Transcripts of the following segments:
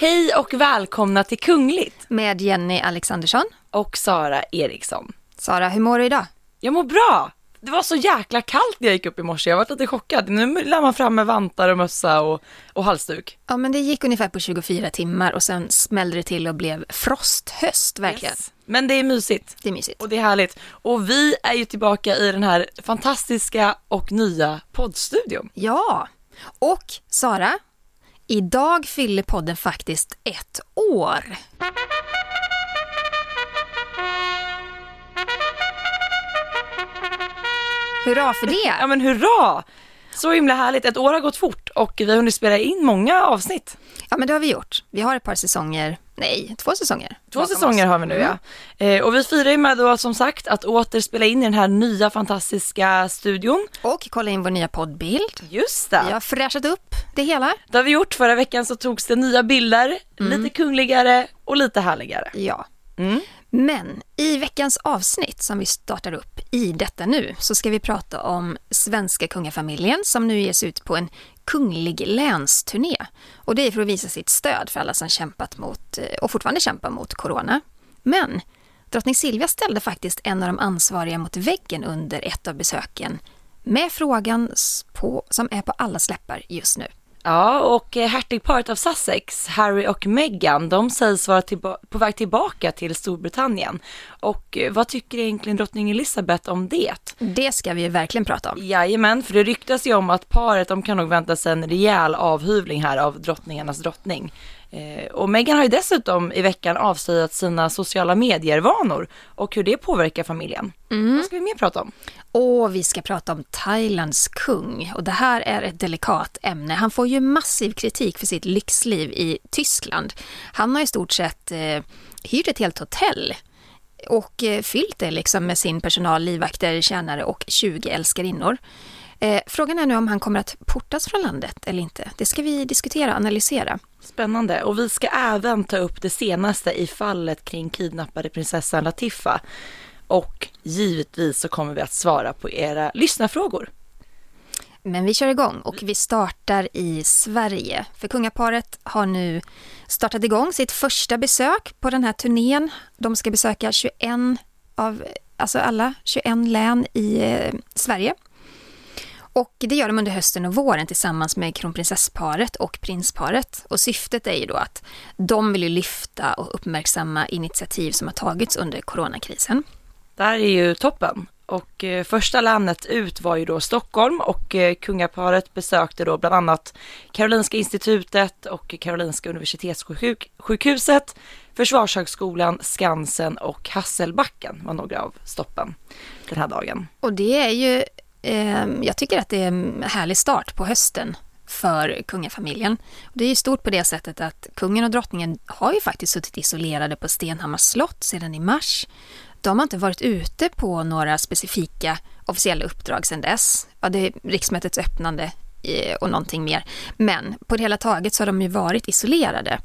Hej och välkomna till Kungligt Med Jenny Alexandersson. och Sara Eriksson. Sara, hur mår du idag? Jag mår bra. Det var så jäkla kallt när jag gick upp i morse. Jag var lite chockad. Nu lär man fram med vantar och mössa och, och halsduk. Ja, men det gick ungefär på 24 timmar och sen smällde det till och blev frosthöst, verkligen. Yes. Men det är mysigt. Det är mysigt. Och det är härligt. Och vi är ju tillbaka i den här fantastiska och nya poddstudion. Ja, och Sara, idag fyller podden faktiskt ett år. Hurra för Ja det! men hurra! Så himla härligt. Ett år har gått fort och vi har hunnit spela in många avsnitt. Ja, men det har vi gjort. Vi har ett par säsonger, nej, två säsonger. Två säsonger har vi nu ja. Eh, och vi firar ju med då som sagt att åter spela in i den här nya fantastiska studion. Och kolla in vår nya poddbild. Just det. Vi har fräschat upp det hela. Det har vi gjort. Förra veckan så togs det nya bilder, lite kungligare och lite härligare. Ja. Mm. Men i veckans avsnitt som vi startar upp i detta nu så ska vi prata om svenska kungafamiljen som nu ges ut på en kunglig länsturné. Och det är för att visa sitt stöd för alla som kämpat mot eh, och fortfarande kämpar mot corona. Men drottning Silvia ställde faktiskt en av de ansvariga mot väggen under ett av besöken med frågan på, som är på alla släppar just nu. Ja, och eh, hertigparet av Sussex, Harry och Meghan, de sägs vara på väg tillbaka till Storbritannien. Och eh, vad tycker egentligen drottning Elizabeth om det? Det ska vi verkligen prata om. Jajamän, för det ryktas ju om att paret, de kan nog vänta sig en rejäl avhyvling här av drottningarnas drottning. Eh, och Meghan har ju dessutom i veckan avslöjat sina sociala medier-vanor och hur det påverkar familjen. Vad ska vi mer prata om? Och vi ska prata om Thailands kung. Och det här är ett delikat ämne. Han får ju massiv kritik för sitt lyxliv i Tyskland. Han har i stort sett eh, hyrt ett helt hotell och eh, fyllt det liksom med sin personal, livvakter, tjänare och 20 älskarinnor. Eh, frågan är nu om han kommer att portas från landet eller inte. Det ska vi diskutera och analysera. Spännande. Och vi ska även ta upp det senaste i fallet kring kidnappade prinsessan Latifa. Och givetvis så kommer vi att svara på era lyssnarfrågor. Men vi kör igång och vi startar i Sverige. För kungaparet har nu startat igång sitt första besök på den här turnén. De ska besöka 21 av, alltså alla 21 län i eh, Sverige. Och det gör de under hösten och våren tillsammans med kronprinsessparet och prinsparet. Och syftet är ju då att de vill ju lyfta och uppmärksamma initiativ som har tagits under coronakrisen. Det här är ju toppen. Och eh, första länet ut var ju då Stockholm och eh, kungaparet besökte då bland annat Karolinska institutet och Karolinska universitetssjukhuset, Försvarshögskolan, Skansen och Hasselbacken var några av stoppen den här dagen. Och det är ju, Ehm, jag tycker att det är en härlig start på hösten för kungafamiljen. Det är ju stort på det sättet att kungen och drottningen har ju faktiskt suttit isolerade på Stenhammars slott sedan i mars. De har inte varit ute på några specifika officiella uppdrag sedan dess. Ja, det är riksmötets öppnande eh, och någonting mer. Men på det hela taget så har de ju varit isolerade.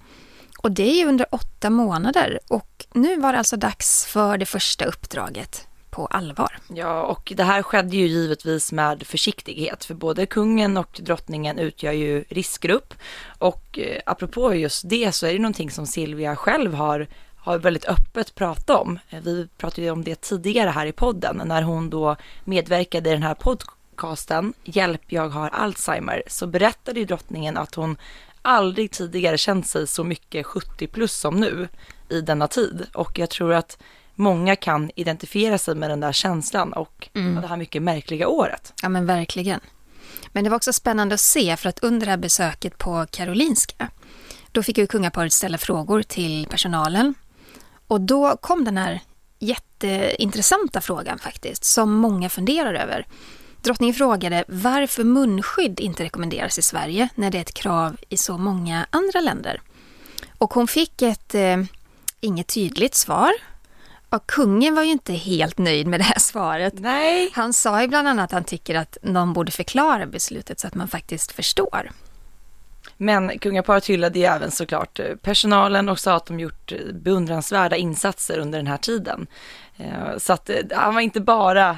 Och det är ju under åtta månader och nu var det alltså dags för det första uppdraget på allvar. Ja, och det här skedde ju givetvis med försiktighet, för både kungen och drottningen utgör ju riskgrupp. Och eh, apropå just det så är det någonting som Silvia själv har, har väldigt öppet pratat om. Vi pratade ju om det tidigare här i podden, när hon då medverkade i den här podcasten Hjälp, jag har Alzheimer, så berättade ju drottningen att hon aldrig tidigare känt sig så mycket 70 plus som nu i denna tid. Och jag tror att många kan identifiera sig med den där känslan och det här mycket märkliga året. Ja men verkligen. Men det var också spännande att se för att under det här besöket på Karolinska då fick ju kungaparet ställa frågor till personalen. Och då kom den här jätteintressanta frågan faktiskt som många funderar över. Drottningen frågade varför munskydd inte rekommenderas i Sverige när det är ett krav i så många andra länder. Och hon fick ett eh, inget tydligt svar. Och kungen var ju inte helt nöjd med det här svaret. Nej. Han sa ju bland annat att han tycker att någon borde förklara beslutet så att man faktiskt förstår. Men kungaparet hyllade ju även såklart eh, personalen och sa att de gjort eh, beundransvärda insatser under den här tiden. Eh, så att han var inte bara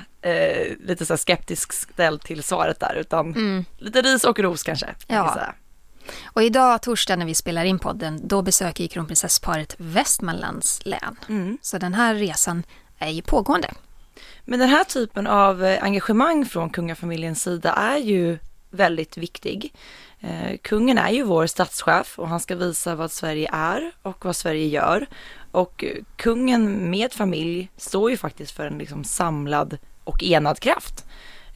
lite så skeptisk ställd till svaret där, utan mm. lite ris och ros kanske. Ja. Och idag, torsdag, när vi spelar in podden, då besöker kronprinsessparet Västmanlands län. Mm. Så den här resan är ju pågående. Men den här typen av engagemang från kungafamiljens sida är ju väldigt viktig. Eh, kungen är ju vår statschef och han ska visa vad Sverige är och vad Sverige gör. Och kungen med familj står ju faktiskt för en liksom samlad och enad kraft.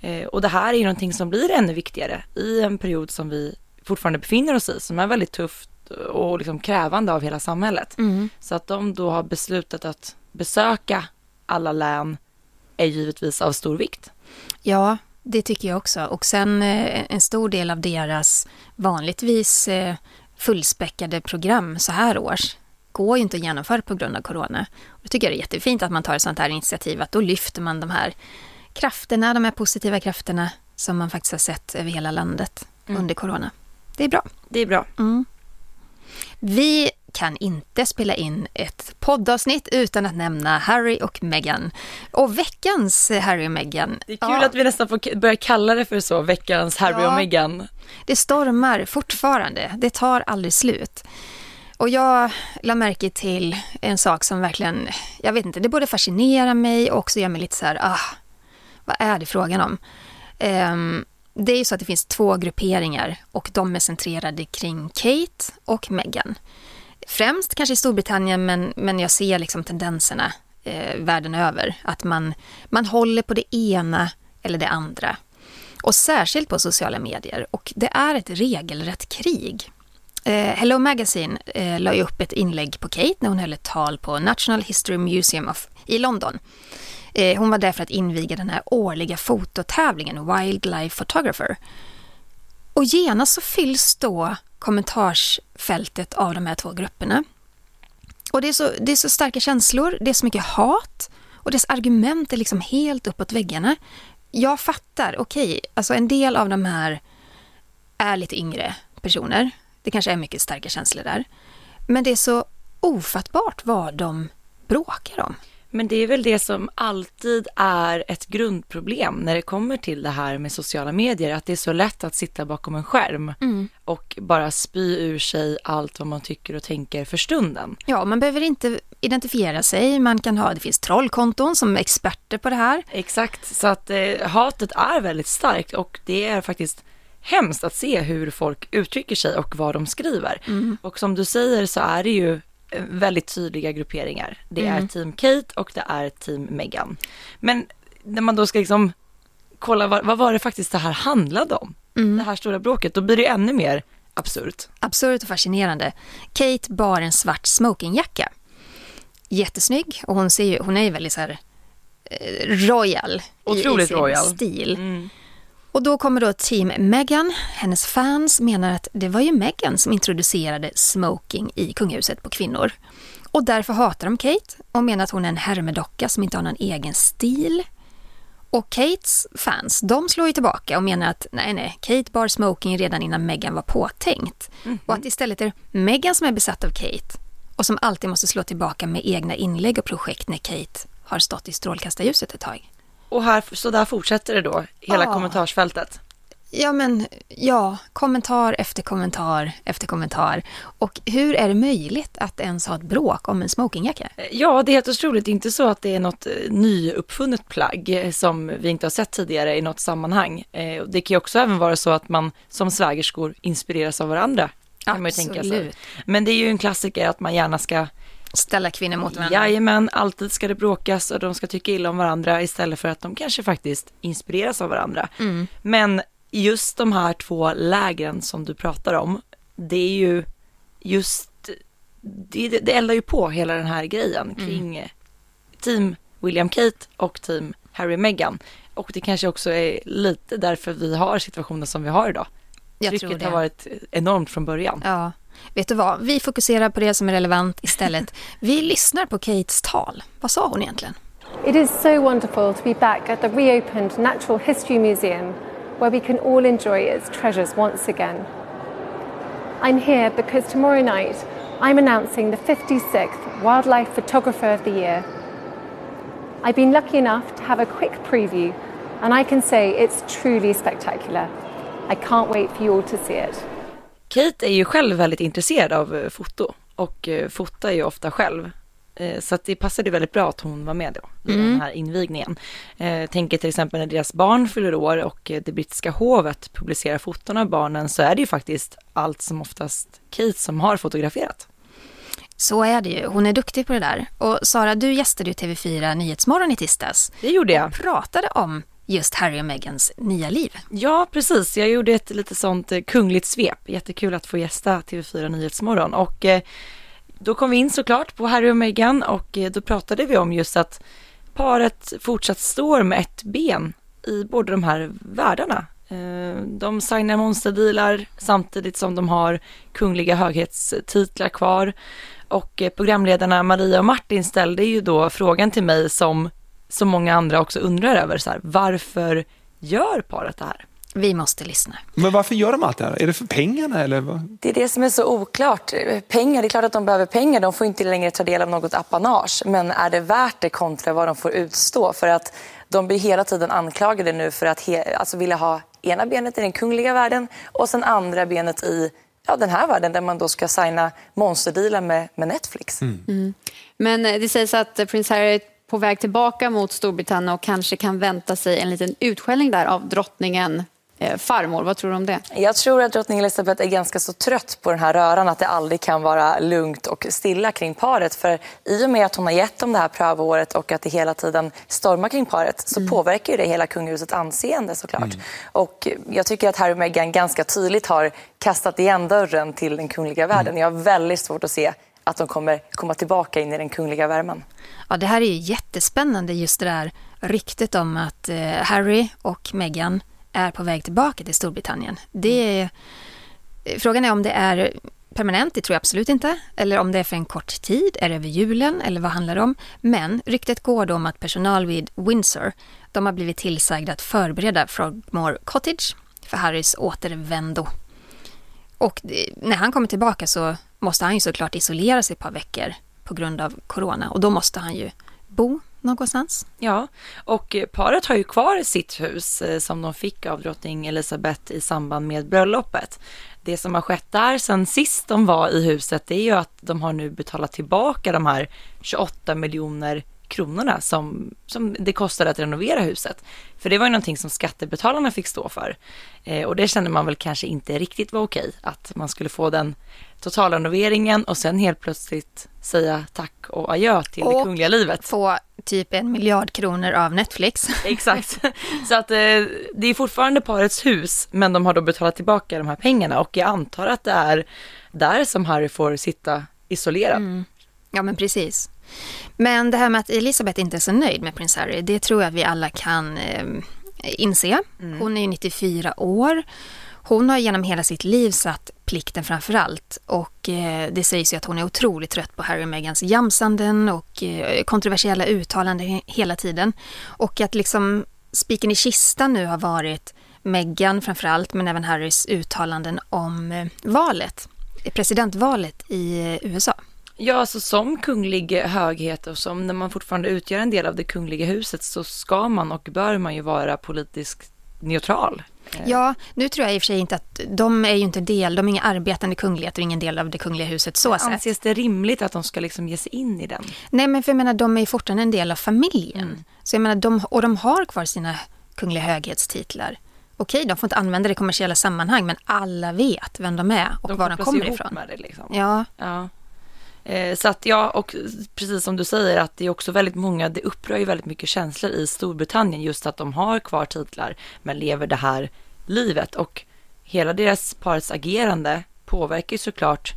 Eh, och det här är ju någonting som blir ännu viktigare i en period som vi fortfarande befinner oss i, som är väldigt tufft och liksom krävande av hela samhället. Mm. Så att de då har beslutat att besöka alla län är givetvis av stor vikt. Ja, det tycker jag också. Och sen eh, en stor del av deras vanligtvis eh, fullspäckade program så här års går ju inte att genomföra på grund av corona. Och det tycker jag är jättefint att man tar ett sånt här initiativ, att då lyfter man de här krafterna, de här positiva krafterna som man faktiskt har sett över hela landet mm. under corona. Det är bra. Det är bra. Mm. Vi kan inte spela in ett poddavsnitt utan att nämna Harry och Meghan. Och veckans Harry och Meghan. Det är kul ja. att vi nästan får börja kalla det för så, veckans Harry ja. och Meghan. Det stormar fortfarande, det tar aldrig slut. Och jag la märke till en sak som verkligen, jag vet inte, det både fascinerar mig och också gör mig lite så här, ah, vad är det frågan om? Um, det är ju så att det finns två grupperingar och de är centrerade kring Kate och Meghan. Främst kanske i Storbritannien, men, men jag ser liksom tendenserna eh, världen över. Att man, man håller på det ena eller det andra. Och särskilt på sociala medier. Och det är ett regelrätt krig. Eh, Hello Magazine eh, la upp ett inlägg på Kate när hon höll ett tal på National History Museum of, i London. Eh, hon var där för att inviga den här årliga fototävlingen Wildlife Photographer. Och genast så fylls då kommentarsfältet av de här två grupperna. Och det är, så, det är så starka känslor, det är så mycket hat och dess argument är liksom helt uppåt väggarna. Jag fattar, okej, okay, alltså en del av de här är lite yngre personer. Det kanske är mycket starka känslor där. Men det är så ofattbart vad de bråkar om. Men det är väl det som alltid är ett grundproblem när det kommer till det här med sociala medier, att det är så lätt att sitta bakom en skärm mm. och bara spy ur sig allt vad man tycker och tänker för stunden. Ja, man behöver inte identifiera sig, man kan ha, det finns trollkonton som är experter på det här. Exakt, så att eh, hatet är väldigt starkt och det är faktiskt hemskt att se hur folk uttrycker sig och vad de skriver. Mm. Och som du säger så är det ju väldigt tydliga grupperingar. Det mm. är team Kate och det är team Meghan. Men när man då ska liksom kolla vad, vad var det faktiskt det här handlade om? Mm. Det här stora bråket, då blir det ännu mer absurt. Absurt och fascinerande. Kate bar en svart smokingjacka. Jättesnygg och hon, ser ju, hon är ju väldigt så här eh, royal Otroligt i, i sin royal. stil. Mm. Och då kommer då Team Meghan. Hennes fans menar att det var ju Meghan som introducerade smoking i kungahuset på kvinnor. Och därför hatar de Kate och menar att hon är en hermedocka som inte har någon egen stil. Och Kates fans, de slår ju tillbaka och menar att nej, nej, Kate bar smoking redan innan Meghan var påtänkt. Mm -hmm. Och att istället är Meghan som är besatt av Kate och som alltid måste slå tillbaka med egna inlägg och projekt när Kate har stått i strålkastarljuset ett tag. Och här, så där fortsätter det då, hela ja. kommentarsfältet? Ja, men ja, kommentar efter kommentar efter kommentar. Och hur är det möjligt att ens ha ett bråk om en smokingjacka? Ja, det är helt otroligt. Det är inte så att det är något eh, nyuppfunnet plagg eh, som vi inte har sett tidigare i något sammanhang. Eh, det kan ju också även vara så att man som svägerskor inspireras av varandra. Kan man ju tänka sig. Men det är ju en klassiker att man gärna ska Ställa kvinnor mot varandra. Jajamän, alltid ska det bråkas och de ska tycka illa om varandra istället för att de kanske faktiskt inspireras av varandra. Mm. Men just de här två lägren som du pratar om, det är ju just, det, det eldar ju på hela den här grejen mm. kring mm. team William Kate och team Harry Meghan. Och det kanske också är lite därför vi har situationen som vi har idag. Jag Trycket har varit enormt från början. Ja, Vet du vad, vi fokuserar på det som är relevant istället. Vi lyssnar på Kates tal. Vad sa hon egentligen? It is so wonderful to be back at the reopened Natural History Museum where we can all enjoy its treasures once again. I'm here because tomorrow night I'm announcing the 56th Wildlife Photographer of the Year. I've been lucky enough to have a quick preview, and I can say it's truly spectacular. I can't wait for you all to see it. Kate är ju själv väldigt intresserad av eh, foto och eh, fotar ju ofta själv. Eh, Så att det passade väldigt bra att hon var med då i den här invigningen. Tänker till exempel när deras barn fyller år och det brittiska hovet publicerar foton av barnen så är det ju faktiskt allt som oftast Kate som har fotograferat. Så är det ju. Hon är duktig på det där. Och Sara, du gästade ju TV4 Nyhetsmorgon i tisdags. Det gjorde jag. Och pratade om just Harry och Megans nya liv. Ja, precis. Jag gjorde ett lite sånt eh, kungligt svep. Jättekul att få gästa TV4 Nyhetsmorgon. Och eh, då kom vi in såklart på Harry och Meghan och eh, då pratade vi om just att paret fortsatt står med ett ben i båda de här världarna. De signar monsterdealar samtidigt som de har kungliga höghetstitlar kvar. Och programledarna Maria och Martin ställde ju då frågan till mig som så många andra också undrar över, så här, varför gör paret det här? Vi måste lyssna. Men varför gör de allt det här? Är det för pengarna eller? vad? Det är det som är så oklart. Pengar, det är klart att de behöver pengar. De får inte längre ta del av något apanage. Men är det värt det kontra vad de får utstå? För att de blir hela tiden anklagade nu för att he- alltså vilja ha ena benet i den kungliga världen och sen andra benet i ja, den här världen där man då ska signa monsterdealar med, med Netflix. Men eh, det sägs att prins Harry på väg tillbaka mot Storbritannien och kanske kan vänta sig en liten utskällning där av drottningen eh, farmor. Vad tror du om det? Jag tror att drottning Elizabeth är ganska så trött på den här röran att det aldrig kan vara lugnt och stilla kring paret. För i och med att hon har gett dem det här prövoåret och att det hela tiden stormar kring paret så påverkar ju det hela kungahusets anseende såklart. Och jag tycker att Harry och Meghan ganska tydligt har kastat igen dörren till den kungliga världen. Jag har väldigt svårt att se att de kommer komma tillbaka in i den kungliga värmen. Ja, det här är ju jättespännande just det där ryktet om att eh, Harry och Meghan är på väg tillbaka till Storbritannien. Det är, frågan är om det är permanent, det tror jag absolut inte. Eller om det är för en kort tid, är det över julen eller vad handlar det om? Men ryktet går då om att personal vid Windsor, de har blivit tillsagda att förbereda Frogmore Cottage för Harrys återvändo. Och när han kommer tillbaka så måste han ju såklart isolera sig ett par veckor på grund av corona och då måste han ju bo någonstans. Ja, och paret har ju kvar sitt hus eh, som de fick av drottning Elizabeth i samband med bröllopet. Det som har skett där sen sist de var i huset det är ju att de har nu betalat tillbaka de här 28 miljoner kronorna som, som det kostade att renovera huset. För det var ju någonting som skattebetalarna fick stå för. Eh, och det kände man väl kanske inte riktigt var okej, att man skulle få den totalrenoveringen och sen helt plötsligt säga tack och adjö till det Och kungliga livet. Få typ en miljard kronor av Netflix. Exakt. Så att eh, det är fortfarande parets hus, men de har då betalat tillbaka de här pengarna och jag antar att det är där som Harry får sitta isolerad. Ja, men precis. Men det här med att Elisabeth inte är så nöjd med prins Harry, det tror jag vi alla kan eh, inse. Hon är ju 94 år. Hon har genom hela sitt liv satt plikten framför allt. Och eh, det sägs ju att hon är otroligt trött på Harry och Megans jamsanden och eh, kontroversiella uttalanden he- hela tiden. Och att liksom spiken i kistan nu har varit Meghan framför allt, men även Harrys uttalanden om eh, valet, presidentvalet i eh, USA. Ja, alltså som kunglig höghet och som när man fortfarande utgör en del av det kungliga huset så ska man och bör man ju vara politiskt neutral. Ja, nu tror jag i och för sig inte att de är ju inte del, de är inga arbetande kungligheter, ingen del av det kungliga huset så sett. Anses det rimligt att de ska liksom ge sig in i den? Nej, men för jag menar, de är ju fortfarande en del av familjen. Så jag menar, de, och de har kvar sina kungliga höghetstitlar. Okej, de får inte använda det i kommersiella sammanhang, men alla vet vem de är och de var de kopplas kommer ifrån. med det liksom. Ja, Ja. Eh, Så att ja, och precis som du säger att det är också väldigt många, det upprör ju väldigt mycket känslor i Storbritannien just att de har kvar titlar men lever det här livet och hela deras parets agerande påverkar ju såklart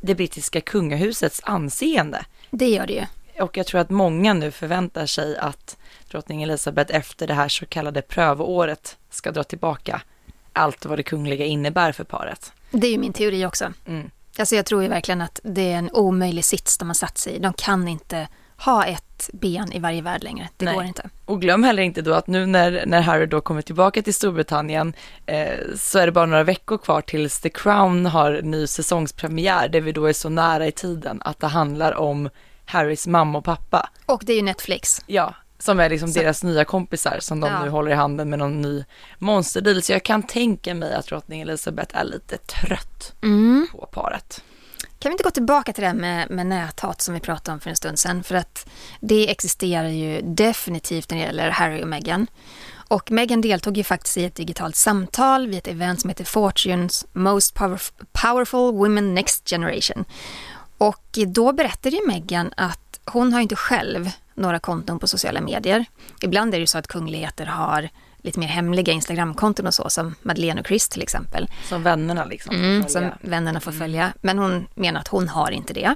det brittiska kungahusets anseende. det gör det ju. Och jag tror att många nu förväntar sig att drottning Elizabeth efter det här så kallade prövoåret ska dra tillbaka allt vad det kungliga innebär för paret. Det är ju min teori också. Mm. Alltså jag tror ju verkligen att det är en omöjlig sits de har satt sig i. De kan inte ha ett ben i varje värld längre. Det Nej. går inte. Och glöm heller inte då att nu när, när Harry då kommer tillbaka till Storbritannien eh, så är det bara några veckor kvar tills The Crown har ny säsongspremiär där vi då är så nära i tiden att det handlar om Harrys mamma och pappa. Och det är ju Netflix. Ja, som är liksom Så- deras nya kompisar som de Ja. nu håller i handen med någon ny monsterdeal. Så jag kan tänka mig att drottning Elizabeth är lite trött Mm. på paret. Kan vi inte gå tillbaka till det med, med näthat som vi pratade om för en stund sedan? För att det existerar ju definitivt när det gäller Harry och Meghan. Och Meghan deltog ju faktiskt i ett digitalt samtal vid ett event som heter Fortunes Most Powerf- Powerful Women Next Generation. Och då berättade ju Meghan att hon har inte själv några konton på sociala medier. Ibland är det ju så att kungligheter har lite mer hemliga Instagramkonton och så, som Madeleine och Chris till exempel. Som vännerna liksom. Mm, får som följa. vännerna får följa. Men hon menar att hon har inte det.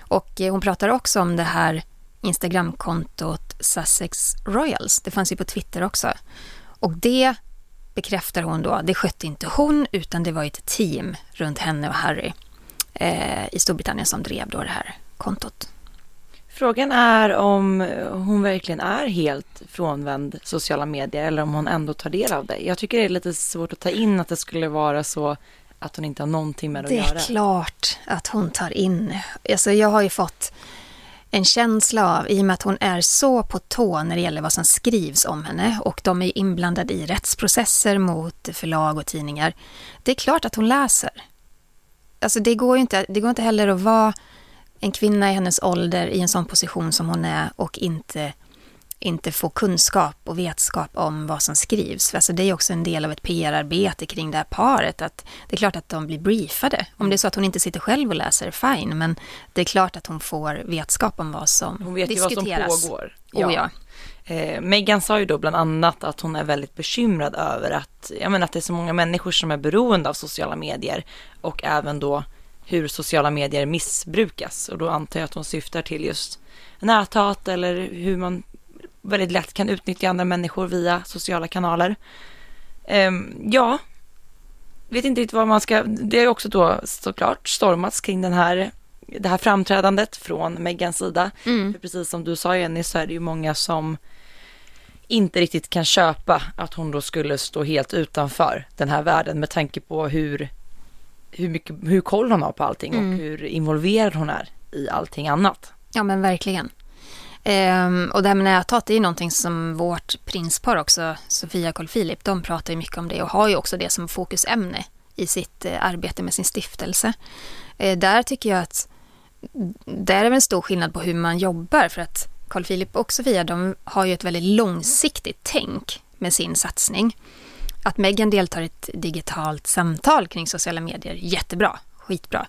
Och eh, hon pratar också om det här Instagramkontot Sussex Royals. Det fanns ju på Twitter också. Och det bekräftar hon då, det skötte inte hon utan det var ett team runt henne och Harry eh, i Storbritannien som drev då det här kontot. Frågan är om hon verkligen är helt frånvänd sociala medier eller om hon ändå tar del av det. Jag tycker det är lite svårt att ta in att det skulle vara så att hon inte har någonting med det Det att är göra. klart att hon tar in. Alltså jag har ju fått en känsla av, i och med att hon är så på tå när det gäller vad som skrivs om henne och de är inblandade i rättsprocesser mot förlag och tidningar. Det är klart att hon läser. Alltså det går ju inte, det går inte heller att vara en kvinna i hennes ålder i en sån position som hon är och inte, inte få kunskap och vetskap om vad som skrivs. Alltså det är också en del av ett PR-arbete kring det här paret. Att det är klart att de blir briefade. Om det är så att hon inte sitter själv och läser, fine. Men det är klart att hon får vetskap om vad som Hon vet ju vad som diskuteras. pågår. Oh, ja. Eh, Meghan sa ju då bland annat att hon är väldigt bekymrad över att, jag menar, att det är så många människor som är beroende av sociala medier och även då hur sociala medier missbrukas. Och då antar jag att hon syftar till just näthat eller hur man väldigt lätt kan utnyttja andra människor via sociala kanaler. Ehm, ja, vet inte riktigt vad man ska, det är också då såklart stormats kring den här, det här framträdandet från Megans sida. Mm. För precis som du sa Jenny så är det ju många som inte riktigt kan köpa att hon då skulle stå helt utanför den här världen med tanke på hur, hur, mycket, hur koll hon har på allting Mm. och hur involverad hon är i allting annat. Ja, men verkligen. Ehm, och det här med näthat är ju någonting som vårt prinspar också, Sofia och Carl Philip, de pratar ju mycket om det och har ju också det som fokusämne i sitt eh, arbete med sin stiftelse. Eh, där tycker jag att där är väl en stor skillnad på hur man jobbar för att Carl Philip och Sofia de har ju ett väldigt långsiktigt tänk med sin satsning. Att Meghan deltar i ett digitalt samtal kring sociala medier, jättebra, skitbra.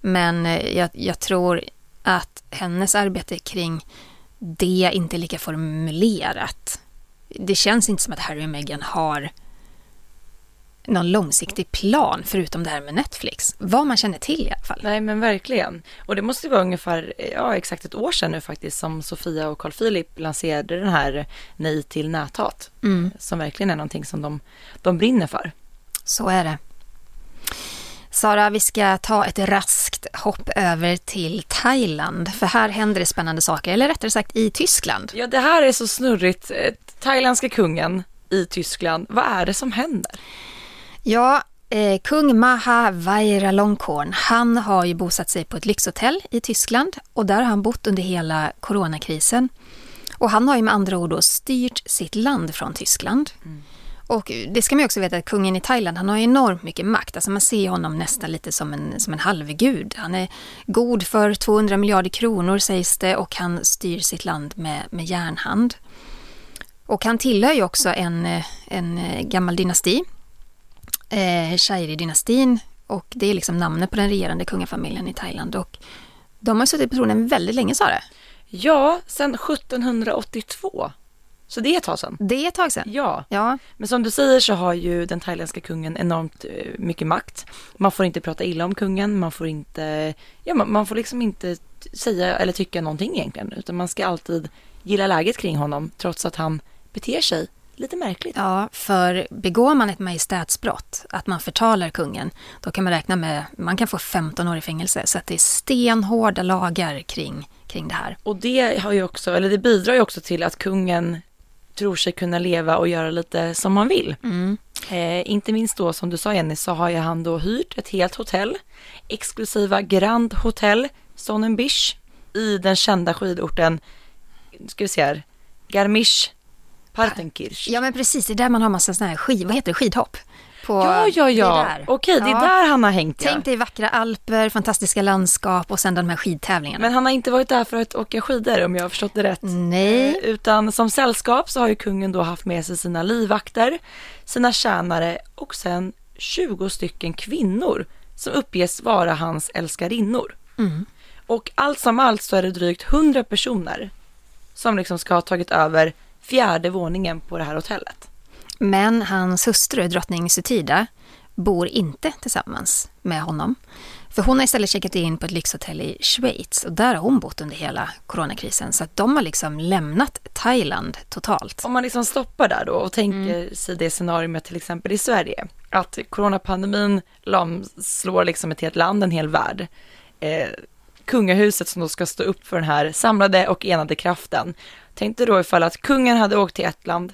Men eh, jag, jag tror att hennes arbete kring det inte är lika formulerat. Det känns inte som att Harry och Meghan har någon långsiktig plan förutom det här med Netflix. Vad man känner till i alla fall. Nej men verkligen. Och det måste vara ungefär, ja exakt ett år sedan nu faktiskt som Sofia och Carl Philip lanserade den här Nej till näthat. Mm. Som verkligen är någonting som de, de brinner för. Så är det. Sara, vi ska ta ett raskt hopp över till Thailand. För här händer det spännande saker, eller rättare sagt i Tyskland. Ja det här är så snurrigt. Eh, Thailändska kungen i Tyskland, vad är det som händer? Ja, eh, kung Maha Vajiralongkorn, han har ju bosatt sig på ett lyxhotell i Tyskland och där har han bott under hela coronakrisen. Och han har ju med andra ord då styrt sitt land från Tyskland. Och det ska man ju också veta att kungen i Thailand, han har enormt mycket makt. Alltså man ser honom nästan lite som en, som en halvgud. Han är god för 200 miljarder kronor sägs det och han styr sitt land med, med järnhand. Och han tillhör ju också en, en eh, gammal dynasti, eh, Shairi-dynastin. Och det är liksom namnet på den regerande kungafamiljen i Thailand. Och de har suttit på tronen väldigt länge, sa det. Ja, sedan 1782. Så det är ett tag sedan. Det är ett tag sedan. Ja, Ja, men som du säger så har ju den thailändska kungen enormt eh, mycket makt. Man får inte prata illa om kungen, man får inte, ja man, man får liksom inte säga eller tycka någonting egentligen, utan man ska alltid gilla läget kring honom trots att han beter sig lite märkligt. Ja, för begår man ett majestätsbrott, att man förtalar kungen, då kan man räkna med, man kan få 15 år i fängelse. Så att det är stenhårda lagar kring, kring det här. Och det har ju också, eller det bidrar ju också till att kungen tror sig kunna leva och göra lite som han vill. Eh, inte minst då som du sa Jenny så har ju han då hyrt ett helt hotell, exklusiva Grand Hotel Sonnenbisch i den kända skidorten, ska vi se här, Garmisch Partenkirch. Ja men precis, det är där man har massa sådana här skid, vad heter det, skidhopp. På, Ja, ja, det ja. där. Okej, det är Ja. där han har hängt ja. Tänk dig vackra alper, fantastiska landskap och sen de här skidtävlingarna. Men han har inte varit där för att åka skidor om jag har förstått det rätt. Nej. Eh, Utan som sällskap så har ju kungen då haft med sig sina livvakter, sina tjänare och sen 20 stycken kvinnor som uppges vara hans älskarinnor. Och allt som allt så är det drygt 100 personer som liksom ska ha tagit över fjärde våningen på det här hotellet. Men hans hustru, drottning Sutida, bor inte tillsammans med honom. För hon har istället checkat in på ett lyxhotell i Schweiz och där har hon bott under hela coronakrisen. Så att de har liksom lämnat Thailand totalt. Om man liksom stoppar där då och tänker sig det scenariot till exempel i Sverige, att coronapandemin lamslår liksom ett helt land, en hel värld. Eh, kungahuset som då ska stå upp för den här samlade och enade kraften. Tänk dig då ifall att kungen hade åkt till ett land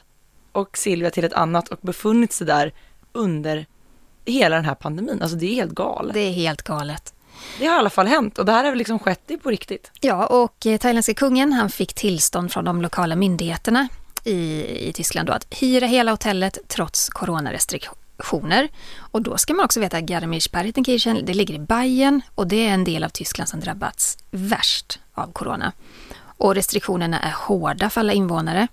och Silvia till ett annat och befunnit sig där under hela den här pandemin. Alltså det är helt galet. Det är helt galet. Det har i alla fall hänt och det här har väl liksom skett det på riktigt. Ja, och eh, thailändska kungen han fick tillstånd från de lokala myndigheterna i, i Tyskland då att hyra hela hotellet trots coronarestriktioner. Och då ska man också veta att Garmisch-Partenkirchen, det ligger i Bayern och det är en del av Tyskland som drabbats värst av corona. Och restriktionerna är hårda för alla invånare.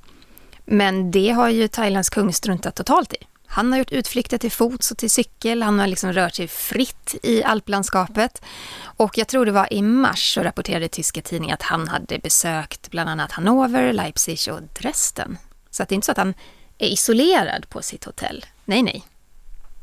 Men det har ju Thailands kung struntat totalt i. Han har gjort utflykter till fots och till cykel, han har liksom rört sig fritt i alplandskapet. Och jag tror det var i mars så rapporterade tyska tidningar att han hade besökt bland annat Hannover, Leipzig och Dresden. Så att det är inte så att han är isolerad på sitt hotell. Nej, nej.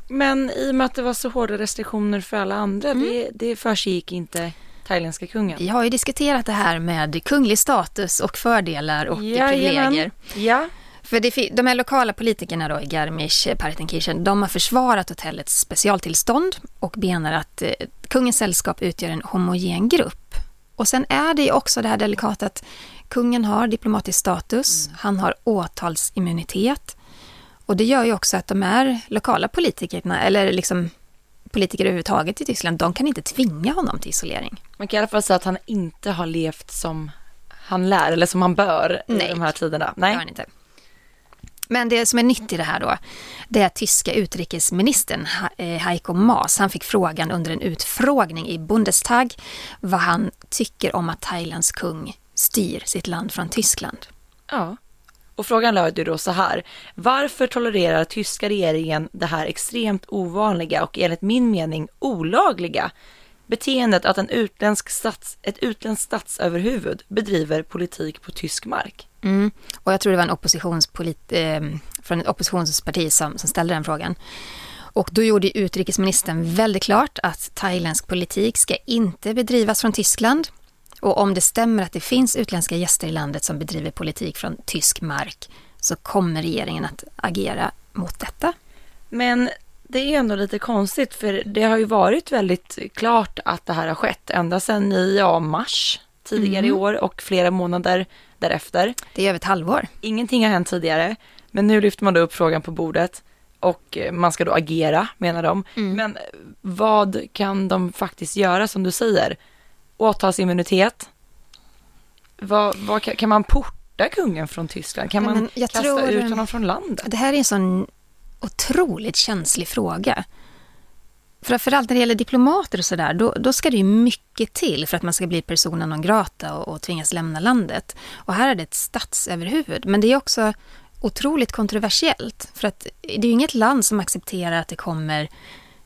Men i och med att det var så hårda restriktioner för alla andra, det, det försiggick inte thailändska kungen. Vi har ju diskuterat det här med kunglig status och fördelar och privilegier. Ja, För det, de här lokala politikerna då i Garmisch, Partenkirchen, de har försvarat hotellets specialtillstånd och menar att eh, kungens sällskap utgör en homogen grupp. Och sen är det ju också det här delikata att kungen har diplomatisk status, han har åtalsimmunitet och det gör ju också att de här lokala politikerna, eller liksom politiker överhuvudtaget i Tyskland, de kan inte tvinga honom till isolering. man kan i alla fall säga att han inte har levt som han lär, eller som han bör i Nej. de här tiderna. Det Nej. har han inte. Men det som är nytt i det här då, det är att tyska utrikesministern eh, Heiko Maas, han fick frågan under en utfrågning i Bundestag vad han tycker om att Thailands kung styr sitt land från Tyskland. Ja. Och frågan löd ju då så här. Varför tolererar tyska regeringen det här extremt ovanliga och enligt min mening olagliga beteendet att en utländsk stats, ett utländskt statsöverhuvud bedriver politik på tysk mark? Mm. Och jag tror det var en oppositionspolit, eh, från ett oppositionsparti som, som ställde den frågan. Och då gjorde utrikesministern väldigt klart att thailändsk politik ska inte bedrivas från Tyskland. Och om det stämmer att det finns utländska gäster i landet som bedriver politik från tysk mark så kommer regeringen att agera mot detta. Men det är ändå lite konstigt för det har ju varit väldigt klart att det här har skett ända sedan i ja, mars tidigare i år och flera månader därefter. Det är över ett halvår. Ingenting har hänt tidigare, men nu lyfter man då upp frågan på bordet och eh, man ska då agera, menar de. Men eh, vad kan de faktiskt göra, som du säger? Åtalsimmunitet? Vad, vad, kan, man porta kungen från Tyskland? Kan man kasta tror- ut honom från landet? Det här är en sån otroligt känslig fråga. Framförallt när det gäller diplomater och sådär, då, då ska det ju mycket till för att man ska bli persona non grata och, och tvingas lämna landet. Och här är det ett statsöverhuvud, men det är också otroligt kontroversiellt. För att det är ju inget land som accepterar att det kommer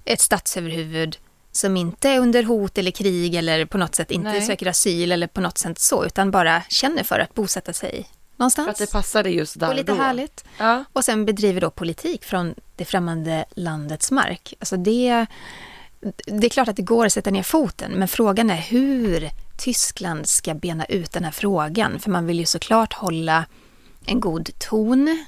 ett statsöverhuvud som inte är under hot eller krig eller på något sätt inte Nej. söker asyl eller på något sätt så, utan bara känner för att bosätta sig någonstans. För att det passade just där och lite då. härligt. Ja. Och sen bedriver då politik från det främmande landets mark. Alltså det, det är klart att det går att sätta ner foten, men frågan är hur Tyskland ska bena ut den här frågan. För man vill ju såklart hålla en god ton.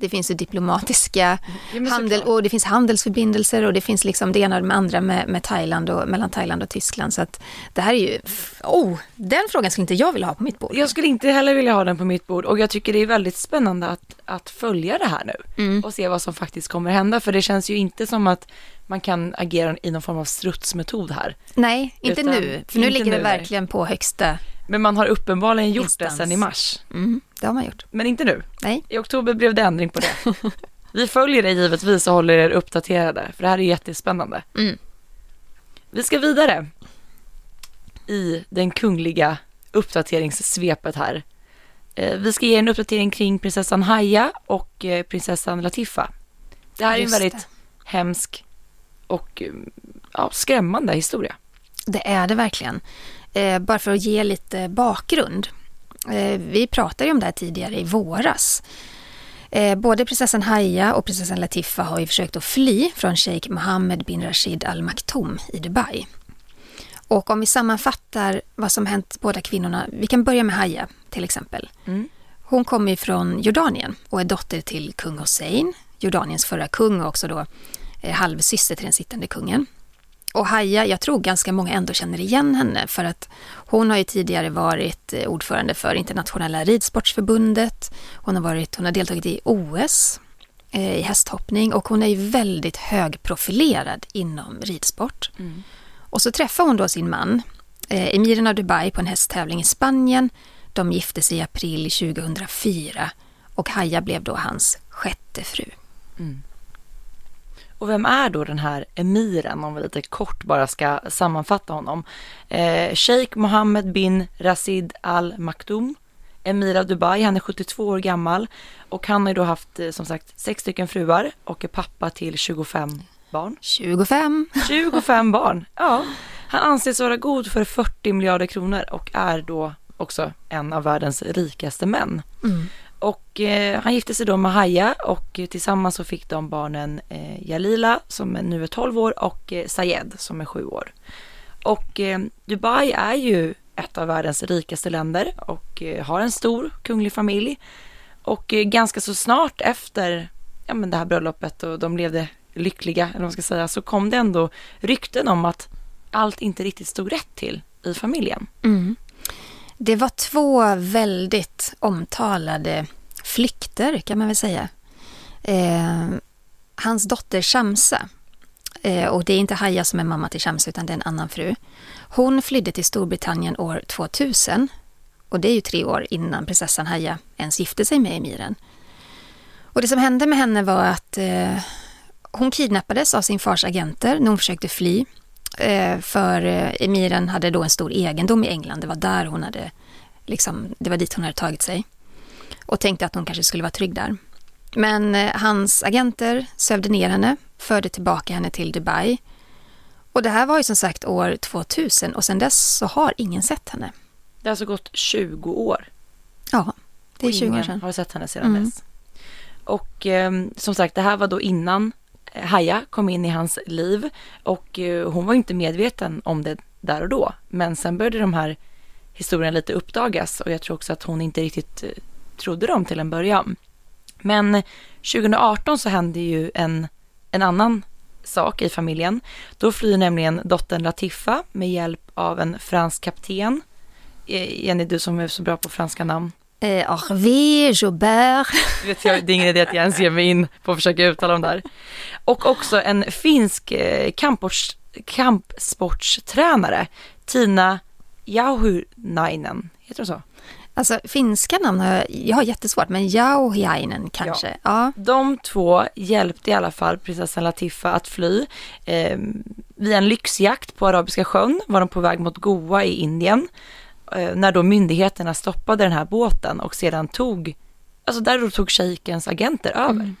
Det finns ju diplomatiska Ja, handel och det finns handelsförbindelser och det finns liksom det ena med andra med, med Thailand och mellan Thailand och Tyskland. Så att det här är ju, oh, den frågan skulle inte jag vilja ha på mitt bord. Jag skulle inte heller vilja ha den på mitt bord och jag tycker det är väldigt spännande att, att följa det här nu Mm. och se vad som faktiskt kommer hända för det känns ju inte som att man kan agera i någon form av strutsmetod här. Nej, inte Utan- nu. För nu ligger det nu, verkligen på högsta, Men man har uppenbarligen gjort Instans. det sedan i mars. mm, det har man gjort. Men inte nu. Nej. I oktober blev det ändring på det. Vi följer det givetvis och håller er uppdaterade för det här är jättespännande. Mm. Vi ska vidare i den kungliga uppdateringssvepet här. Eh, Vi ska ge en uppdatering kring prinsessan Haya och eh, prinsessan Latifa. Det här är en väldigt det. hemsk och eh, ja, skrämmande historia. Det är det verkligen. Eh, bara för att ge lite bakgrund. Eh, vi pratade ju om det här tidigare i våras. Eh, både prinsessan Haya och prinsessan Latifa har ju försökt att fly från shejk Mohammed bin Rashid Al Maktoum i Dubai. Och om vi sammanfattar vad som hänt båda kvinnorna, vi kan börja med Haya till exempel. Mm. Hon kommer från Jordanien och är dotter till kung Hussein, Jordaniens förra kung och också då eh, halvsyster till den sittande kungen. Och Haya, jag tror ganska många ändå känner igen henne för att hon har ju tidigare varit eh, ordförande för internationella ridsportsförbundet. Hon har, varit, hon har deltagit i OS eh, i hästhoppning och hon är ju väldigt högprofilerad inom ridsport. Och så träffar hon då sin man, eh, emiren av Dubai, på en hästtävling i Spanien. De gifte sig i april 2004 och Haya blev då hans sjätte fru. Och vem är då den här emiren, om vi lite kort bara ska sammanfatta honom? Eh, Sheikh Mohammed bin Rashid Al Maktoum, emir av Dubai, han är 72 år gammal och han har ju då haft eh, som sagt sex stycken fruar och är pappa till 25 barn. 25. 25 barn, ja. Han anses vara god för 40 miljarder kronor och är då också en av världens rikaste män. Och eh, han gifte sig då med Haya och eh, tillsammans så fick de barnen eh, Jalila som nu är 12 år och eh, Sayed som är 7 år. Och eh, Dubai är ju ett av världens rikaste länder och eh, har en stor kunglig familj. Och eh, ganska så snart efter ja, men det här bröllopet och de levde lyckliga, eller vad man ska säga, så kom det ändå rykten om att allt inte riktigt stod rätt till i familjen. Mm. Det var två väldigt omtalade flykter kan man väl säga. Eh, hans dotter Shamsa, eh, och det är inte Haya som är mamma till Shamsa utan det är en annan fru. Hon flydde till Storbritannien år 2000 och det är ju tre år innan prinsessan Haya ens gifte sig med emiren. Och det som hände med henne var att eh, hon kidnappades av sin fars agenter när hon försökte fly. Eh, för eh, emiren hade då en stor egendom i England. Det var där hon hade, liksom, det var dit hon hade tagit sig. Och tänkte att hon kanske skulle vara trygg där. Men eh, hans agenter sövde ner henne, förde tillbaka henne till Dubai. Och det här var ju som sagt år 2000 och sedan dess så har ingen sett henne. Det har alltså gått 20 år. Ja, det är och 20 år sedan. har sett henne sedan Mm. dess. Och eh, som sagt, det här var då innan Haja kom in i hans liv och eh, hon var inte medveten om det där och då. Men sen började de här historierna lite uppdagas och jag tror också att hon inte riktigt eh, trodde dem till en början. Men 2018 så hände ju en, en annan sak i familjen. Då flyr nämligen dottern Latifa med hjälp av en fransk kapten. Eh, Jenny, du som är så bra på franska namn. Eh, Hervé, Joubert. det är ingen idé att jag ens ger mig in på att försöka uttala dem där. Och också en finsk eh, kampsports, kampsportstränare, Tina Jauhunainen, heter hon så? Alltså finska namn har jag, jag har jättesvårt, men Jauhiainen kanske. Ja. De två hjälpte i alla fall prinsessan Latifa att fly. Eh, via en lyxjakt på Arabiska sjön var de på väg mot Goa i Indien. Eh, när då myndigheterna stoppade den här båten och sedan tog, alltså där då tog shejkens agenter över.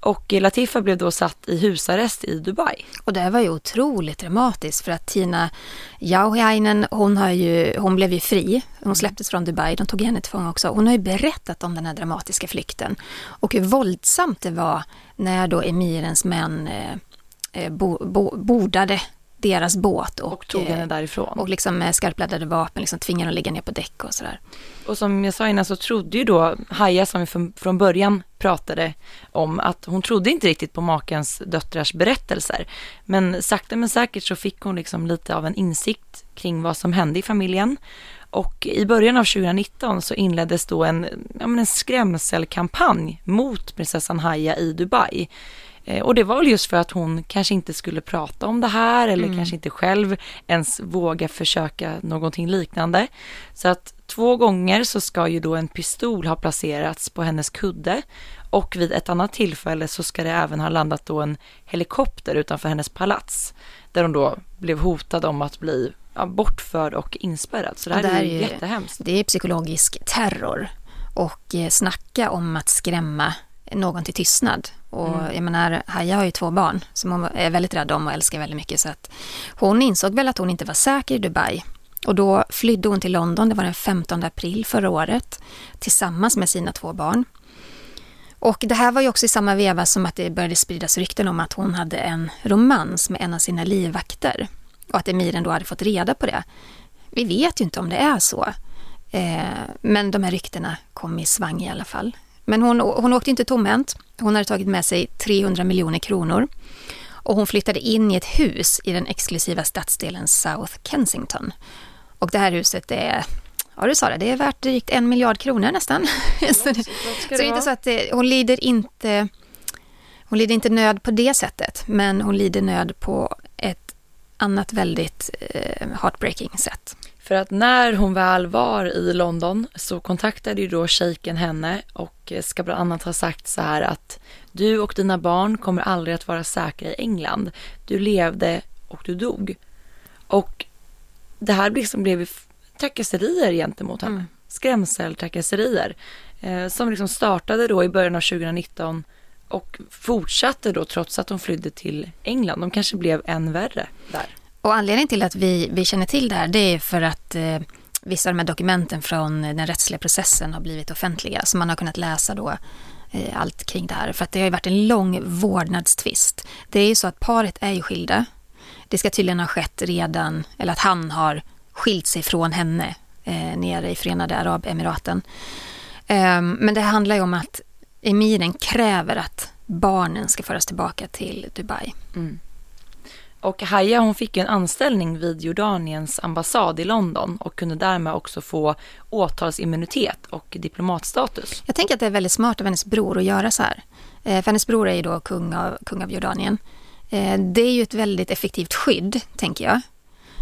Och eh, Latifa blev då satt i husarrest i Dubai. Och det här var ju otroligt dramatiskt för att Tina Jauhiainen, hon, har ju, hon blev ju fri. Hon släpptes från Dubai, de tog henne till fånga också. Hon har ju berättat om den här dramatiska flykten och hur våldsamt det var när då emirens män eh, eh, bo, bo, bordade deras båt och, Och tog eh, henne därifrån. och liksom med skarpladdade vapen liksom tvingade att ligga ner på däck och sådär. Och som jag sa innan så trodde ju då Haya som vi från, från början pratade om att hon trodde inte riktigt på makens döttrars berättelser. Men sakta men säkert så fick hon liksom lite av en insikt kring vad som hände i familjen. Och i början av 2019 så inleddes då en, ja, en skrämselkampanj mot prinsessan Haya i Dubai. Eh, och det var väl just för att hon kanske inte skulle prata om det här eller kanske inte själv ens våga försöka någonting liknande. Så att två gånger så ska ju då en pistol ha placerats på hennes kudde och vid ett annat tillfälle så ska det även ha landat då en helikopter utanför hennes palats där hon då blev hotad om att bli bortförd och inspärrad. Så det här, Det här är ju är ju- jättehemskt. Det är psykologisk terror. Och eh, snacka om att skrämma någon till tystnad. Och jag menar, Haja har ju två barn som hon är väldigt rädd om och älskar väldigt mycket. Så att hon insåg väl att hon inte var säker i Dubai. Och då flydde hon till London, det var den 15 april förra året, tillsammans med sina två barn. Och det här var ju också i samma veva som att det började spridas rykten om att hon hade en romans med en av sina livvakter. Och att emiren då hade fått reda på det. Vi vet ju inte om det är så. Eh, men de här ryktena kom i svang i alla fall. Men hon, hon åkte inte tomhänt. Hon hade tagit med sig 300 miljoner kronor. Och hon flyttade in i ett hus i den exklusiva stadsdelen South Kensington. Och det här huset är, ja du sa det, det är värt drygt en miljard kronor nästan. så det, så det är inte så att det, hon lider inte hon lider inte nöd på det sättet, men hon lider nöd på ett annat väldigt eh, heartbreaking sätt. För att när hon väl var i London så kontaktade ju då shejken henne och ska bland annat ha sagt så här att du och dina barn kommer aldrig att vara säkra i England. Du levde och du dog. Och det här liksom blev trakasserier gentemot henne. Skrämseltrakasserier. Eh, som liksom startade då i början av 2019 och fortsatte då trots att de flydde till England. De kanske blev än värre där. Och anledningen till att vi, vi känner till det här, det är för att eh, vissa av de här dokumenten från den rättsliga processen har blivit offentliga, så man har kunnat läsa då eh, allt kring det här. För att det har ju varit en lång vårdnadstvist. Det är ju så att paret är ju skilda. Det ska tydligen ha skett redan, eller att han har skilt sig från henne eh, nere i Förenade Arabemiraten. Eh, men det handlar ju om att emiren kräver att barnen ska föras tillbaka till Dubai. Mm. Och Haya hon fick en anställning vid Jordaniens ambassad i London och kunde därmed också få åtalsimmunitet och diplomatstatus. Jag tänker att det är väldigt smart av hennes bror att göra så här. Eh, För hennes bror är ju då kung av, kung av Jordanien. Eh, Det är ju ett väldigt effektivt skydd, tänker jag.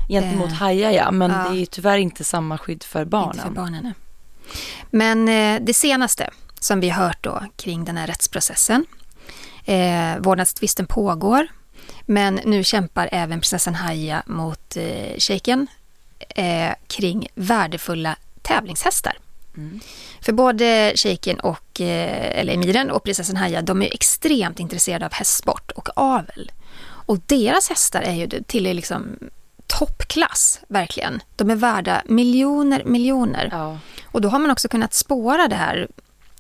Gentemot Eh, Haya ja, men ja. det är ju tyvärr inte samma skydd för barnen. Inte för barnen. Men det senaste som vi har hört då kring den här rättsprocessen. Eh, vårdnadstvisten pågår, men nu kämpar även prinsessan Haya mot eh, shejken eh, kring värdefulla tävlingshästar. För både shejken och, eh, eller emiren och prinsessan Haya, de är extremt intresserade av hästsport och avel. Och deras hästar är ju till liksom toppklass, verkligen. De är värda miljoner, miljoner. Ja. Och då har man också kunnat spåra det här.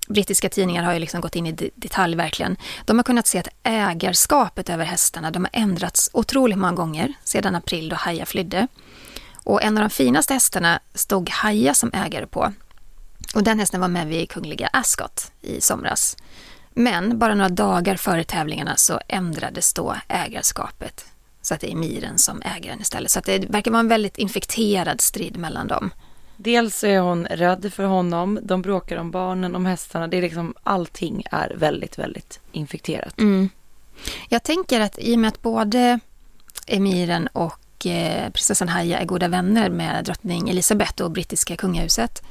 Brittiska tidningar har ju liksom gått in i detalj verkligen. De har kunnat se att ägarskapet över hästarna, de har ändrats otroligt många gånger sedan april då Haja flydde. Och en av de finaste hästarna stod Haja som ägare på. Och den hästen var med vid Kungliga Ascot i somras. Men bara några dagar före tävlingarna så ändrades då ägarskapet. Så att det är Miren som äger den istället. Så att det verkar vara en väldigt infekterad strid mellan dem. Dels är hon rädd för honom, de bråkar om barnen, om hästarna. Det är liksom, allting är väldigt, väldigt infekterat. Mm. Jag tänker att i och med att både emiren och eh, prinsessan Haya är goda vänner med drottning Elizabeth och brittiska kungahuset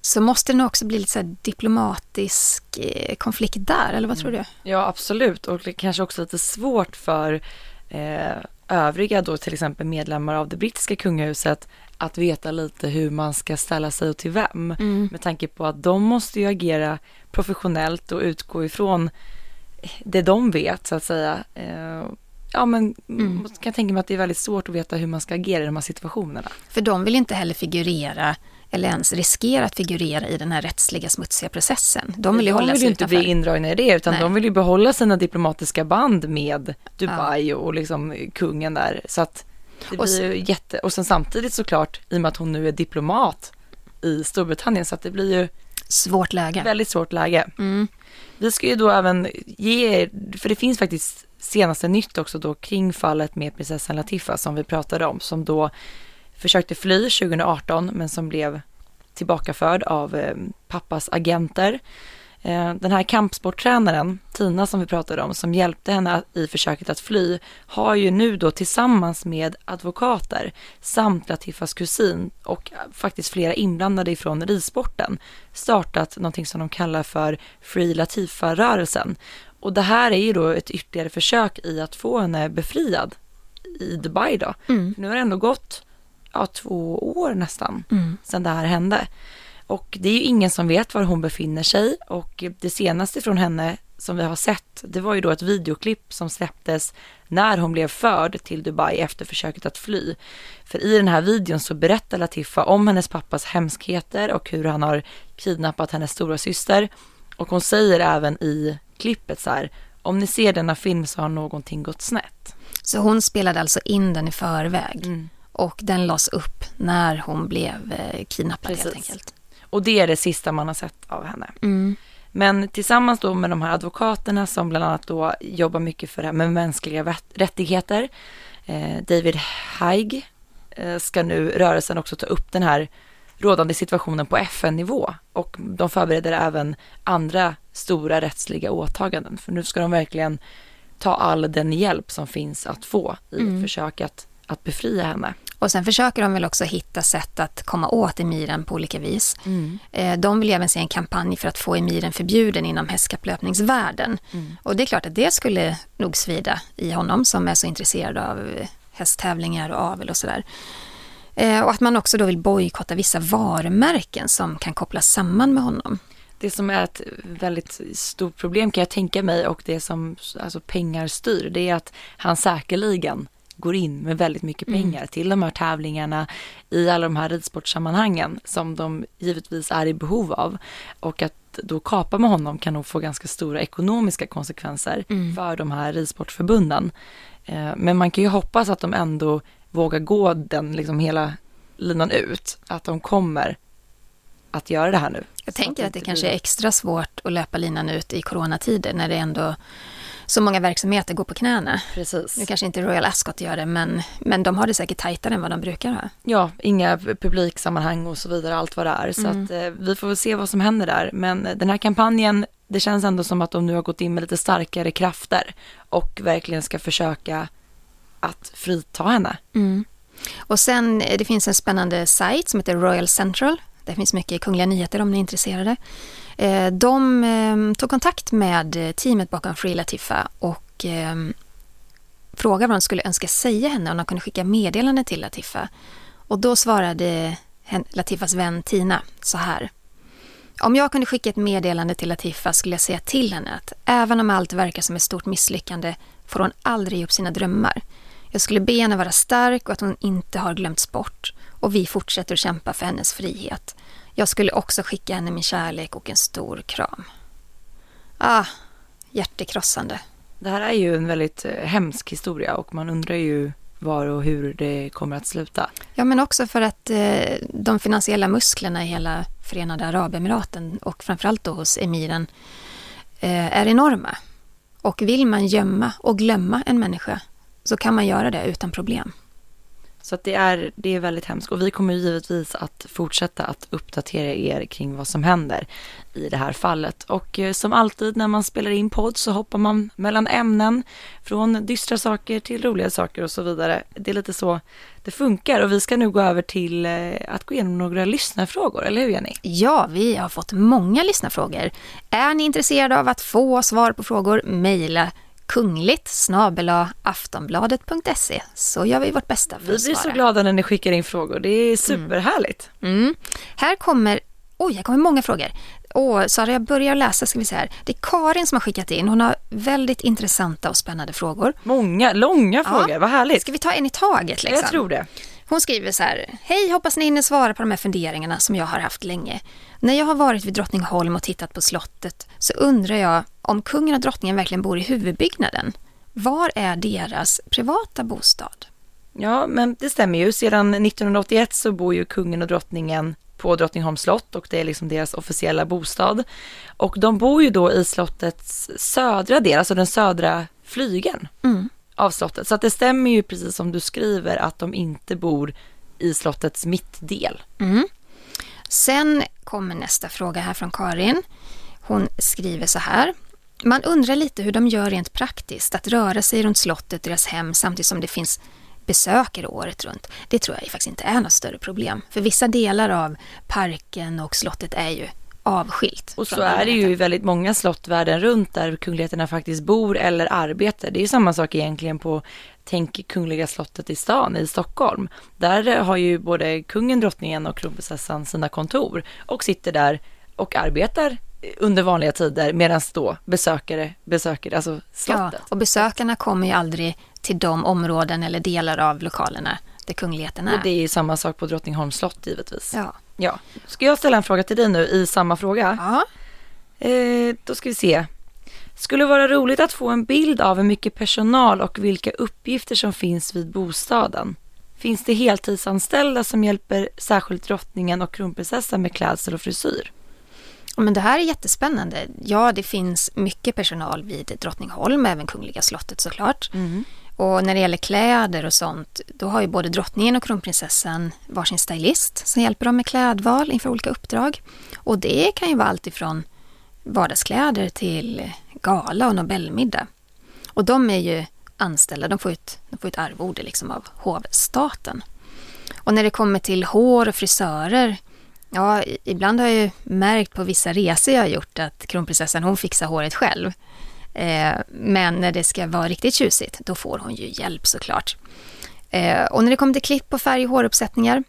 så måste det nog också bli lite så här diplomatisk eh, konflikt där, eller vad tror du? Ja, absolut. Och det kanske också lite svårt för eh, övriga då till exempel medlemmar av det brittiska kungahuset att veta lite hur man ska ställa sig och till vem. Med tanke på att de måste ju agera professionellt och utgå ifrån det de vet så att säga. Eh, ja men man kan tänka mig att det är väldigt svårt att veta hur man ska agera i de här situationerna. För de vill inte heller figurera eller ens riskera att figurera i den här rättsliga smutsiga processen. De vill ju hålla de vill sig inte utanför. bli indragna i det utan Nej. de vill ju behålla sina diplomatiska band med Dubai och liksom kungen där. Så att det Och blir ju jätte, och sen samtidigt såklart i och med att hon nu är diplomat i Storbritannien så att det blir ju Svårt läge. väldigt svårt läge. Mm. vi ska ju då även ge er, för det finns faktiskt senaste nytt också då kring fallet med prinsessan Latifa som vi pratade om, som då försökte fly 2018 men som blev tillbakaförd av eh, pappas agenter. Eh, den här kampsporttränaren, Tina som vi pratade om, som hjälpte henne i försöket att fly, har ju nu då tillsammans med advokater samt Latifas kusin och faktiskt flera inblandade ifrån ridsporten startat någonting som de kallar för Free Latifa-rörelsen. Och det här är ju då ett ytterligare försök i att få henne befriad i Dubai då. Mm. Nu har det ändå gått ja, två år nästan Mm. sedan det här hände. Och det är ju ingen som vet var hon befinner sig och det senaste från henne som vi har sett, det var ju då ett videoklipp som släpptes när hon blev förd till Dubai efter försöket att fly. För i den här videon så berättar Latifa om hennes pappas hemskheter och hur han har kidnappat hennes stora syster. Och hon säger även i klippet så här, om ni ser denna film så har någonting gått snett. Så hon spelade alltså in den i förväg Mm. och den lades upp när hon blev eh, kidnappad helt Precis. enkelt. Och det är det sista man har sett av henne. Mm. Men tillsammans då med de här advokaterna som bland annat då jobbar mycket för det här med mänskliga rätt- rättigheter. Eh, David Haig eh, ska nu rörelsen också ta upp den här rådande situationen på FN-nivå och de förbereder även andra stora rättsliga åtaganden. För nu ska de verkligen ta all den hjälp som finns att få i ett försök att, att befria henne. Och sen försöker de väl också hitta sätt att komma åt emiren på olika vis. Eh, De vill även se en kampanj för att få emiren förbjuden inom hästkapplöpningsvärlden. Och det är klart att det skulle nog svida i honom som är så intresserad av hästtävlingar och avel och sådär. Eh, Och att man också då vill bojkotta vissa varumärken som kan kopplas samman med honom. Det som är ett väldigt stort problem kan jag tänka mig och det som alltså pengar styr, det är att han säkerligen går in med väldigt mycket pengar till de här tävlingarna i alla de här ridsportsammanhangen som de givetvis är i behov av. Och att då kapa med honom kan nog få ganska stora ekonomiska konsekvenser för de här ridsportförbunden. Eh, Men man kan ju hoppas att de ändå vågar gå den liksom hela linan ut, att de kommer att göra det här nu. Jag tänker att det inte kanske blir- är extra svårt att löpa linan ut i coronatider när det ändå så många verksamheter går på knäna. Precis. Nu kanske inte Royal Ascot gör det, men, men de har det säkert tajtare än vad de brukar ha. Ja, inga publiksammanhang och så vidare, allt vad det är. Så att eh, vi får väl se vad som händer där. Men den här kampanjen, det känns ändå som att de nu har gått in med lite starkare krafter och verkligen ska försöka att frita henne. Och sen, eh, det finns en spännande sajt som heter Royal Central. Det finns mycket kungliga nyheter om ni är intresserade. Eh, de ehm, tog kontakt med eh, teamet bakom Free Latifa och ehm, frågade vad de skulle önska säga henne om de kunde skicka meddelande till Latifa. Och då svarade Latifas vän Tina så här. Om jag kunde skicka ett meddelande till Latifa skulle jag säga till henne att även om allt verkar som ett stort misslyckande får hon aldrig ge upp sina drömmar. Jag skulle be henne vara stark och att hon inte har glömts bort och vi fortsätter att kämpa för hennes frihet. Jag skulle också skicka henne min kärlek och en stor kram. Ah, hjärtekrossande. Det här är ju en väldigt eh, hemsk historia och man undrar ju var och hur det kommer att sluta. Ja, men också för att eh, de finansiella musklerna i hela Förenade Arabemiraten och framförallt då hos emiren eh, är enorma. Och vill man gömma och glömma en människa så kan man göra det utan problem. Så att det, är, det är väldigt hemskt och vi kommer givetvis att fortsätta att uppdatera er kring vad som händer i det här fallet. Och eh, som alltid när man spelar in podd så hoppar man mellan ämnen från dystra saker till roliga saker och så vidare. Det är lite så det funkar och vi ska nu gå över till eh, att gå igenom några lyssnarfrågor, eller hur Jenny? Ja, vi har fått många lyssnarfrågor. Är ni intresserade av att få svar på frågor, mejla kungligt aftonbladet.se så gör vi vårt bästa för Vi att blir så svara. glada när ni skickar in frågor, det är superhärligt. Mm. Här kommer, oj, här kommer många frågor. Åh, Sara, jag börjar läsa, ska vi se här. Det är Karin som har skickat in. Hon har väldigt intressanta och spännande frågor. Många, långa frågor, vad härligt. Ska vi ta en i taget? Liksom? Jag tror det. Hon skriver så här. Hej, hoppas ni hinner svara på de här funderingarna som jag har haft länge. När jag har varit vid Drottningholm och tittat på slottet så undrar jag om kungen och drottningen verkligen bor i huvudbyggnaden. Var är deras privata bostad? Ja, men det stämmer ju. Sedan 1981 så bor ju kungen och drottningen på Drottningholms slott och det är liksom deras officiella bostad. Och de bor ju då i slottets södra del, alltså den södra flygeln av slottet. Så att det stämmer ju precis som du skriver att de inte bor i slottets mittdel. Sen kommer nästa fråga här från Karin. Hon skriver så här. Man undrar lite hur de gör rent praktiskt att röra sig runt slottet, deras hem, samtidigt som det finns besökare året runt. Det tror jag faktiskt inte är något större problem. För vissa delar av parken och slottet är ju avskilt. Och så är det ju i väldigt många slott världen runt där kungligheterna faktiskt bor eller arbetar. Det är ju samma sak egentligen på Tänk Kungliga slottet i stan i Stockholm. Där har ju både kungen, drottningen och kronprinsessan sina kontor och sitter där och arbetar under vanliga tider medan då besökare besöker alltså Ja, slottet. och besökarna kommer ju aldrig till de områden eller delar av lokalerna där kungligheterna Och är. det är samma sak på Drottningholms slott givetvis. Ja. ja. Ska jag ställa en fråga till dig nu i samma fråga? ja. Eh, då ska vi se. Skulle vara roligt att få en bild av hur mycket personal och vilka uppgifter som finns vid bostaden. Finns det heltidsanställda som hjälper särskilt drottningen och kronprinsessan med klädsel och frisyr? Men det här är jättespännande. Ja, det finns mycket personal vid Drottningholm, även Kungliga slottet såklart. Och när det gäller kläder och sånt, då har ju både drottningen och kronprinsessan varsin stylist som hjälper dem med klädval inför olika uppdrag. Och det kan ju vara allt ifrån vardagskläder till gala och nobelmiddag. Och de är ju anställda, de får ett, de får ett arvode liksom av hovstaten. Och när det kommer till hår och frisörer, ja, ibland har jag ju märkt på vissa resor jag har gjort att kronprinsessan hon fixar håret själv. Eh, men när det ska vara riktigt tjusigt, då får hon ju hjälp såklart. Eh, och när det kommer till klipp och färg och håruppsättningar,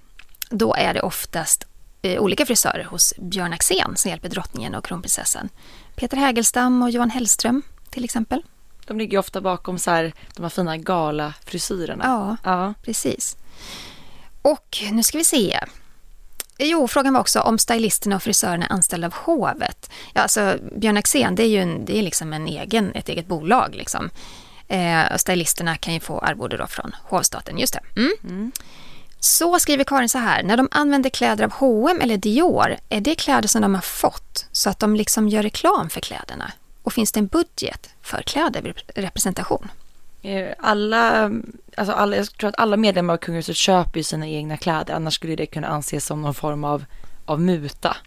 då är det oftast eh, olika frisörer hos Björn Axén som hjälper drottningen och kronprinsessan. Peter Hägelstam och Johan Hellström till exempel. De ligger ju ofta bakom så här, de här fina galafrisyrerna. Ja. ja. Precis. Och nu ska vi se. Jo, frågan var också om stylisterna och frisörerna är anställda av hovet. Ja, alltså Björn Axén, det är ju en, det är liksom en egen, ett eget bolag. Liksom. Eh, och stylisterna kan ju få arvode då från hovstaten. Just det. Mm. Så skriver Karin så här. När de använder kläder av H&M eller Dior, är det kläder som de har fått så att de liksom gör reklam för kläderna? Och finns det en budget för kläderrepresentation? Eh, Alla, alltså alla, jag tror att alla medlemmar av kungahuset köper ju sina egna kläder, annars skulle det kunna anses som någon form av, av muta.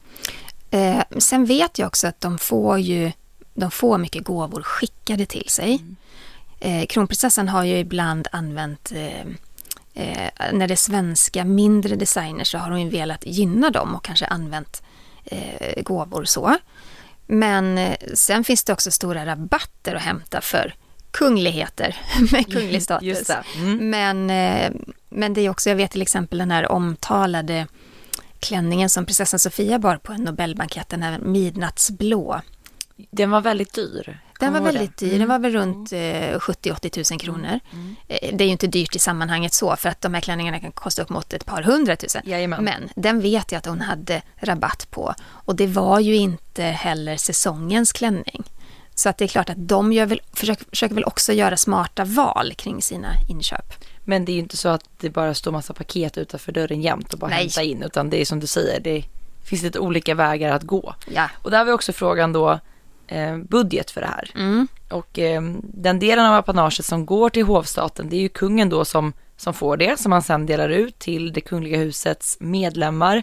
Eh, sen vet jag också att de får ju de får mycket gåvor skickade till sig. Eh, kronprinsessan har ju ibland använt eh, eh, när det är svenska mindre designers så har hon ju velat gynna dem och kanske använt eh, gåvor så. Men eh, sen finns det också stora rabatter att hämta för kungligheter med kunglig status. Mm. Men, eh, men det är också, jag vet till exempel den här omtalade klänningen som prinsessan Sofia bar på en Nobelbankett, den här midnattsblå. Den var väldigt dyr. Den var väldigt dyr, den var väl runt eh, 70-80 tusen kronor. Eh, Det är ju inte dyrt i sammanhanget så, för att de här klänningarna kan kosta upp mot ett par hundratusen. Jajamän. Men den vet jag att hon hade rabatt på. Och det var ju inte heller säsongens klänning. Så att det är klart att de gör väl, försöker, försöker väl också göra smarta val kring sina inköp. Men det är ju inte så att det bara står massa paket utanför dörren jämt och bara Nej. hämta in, utan det är som du säger, det finns lite olika vägar att gå. Ja. Och där har vi också frågan då, eh, budget för det här. Mm. Och eh, den delen av apanaget som går till hovstaten, det är ju kungen då som, som får det, som han sen delar ut till det kungliga husets medlemmar.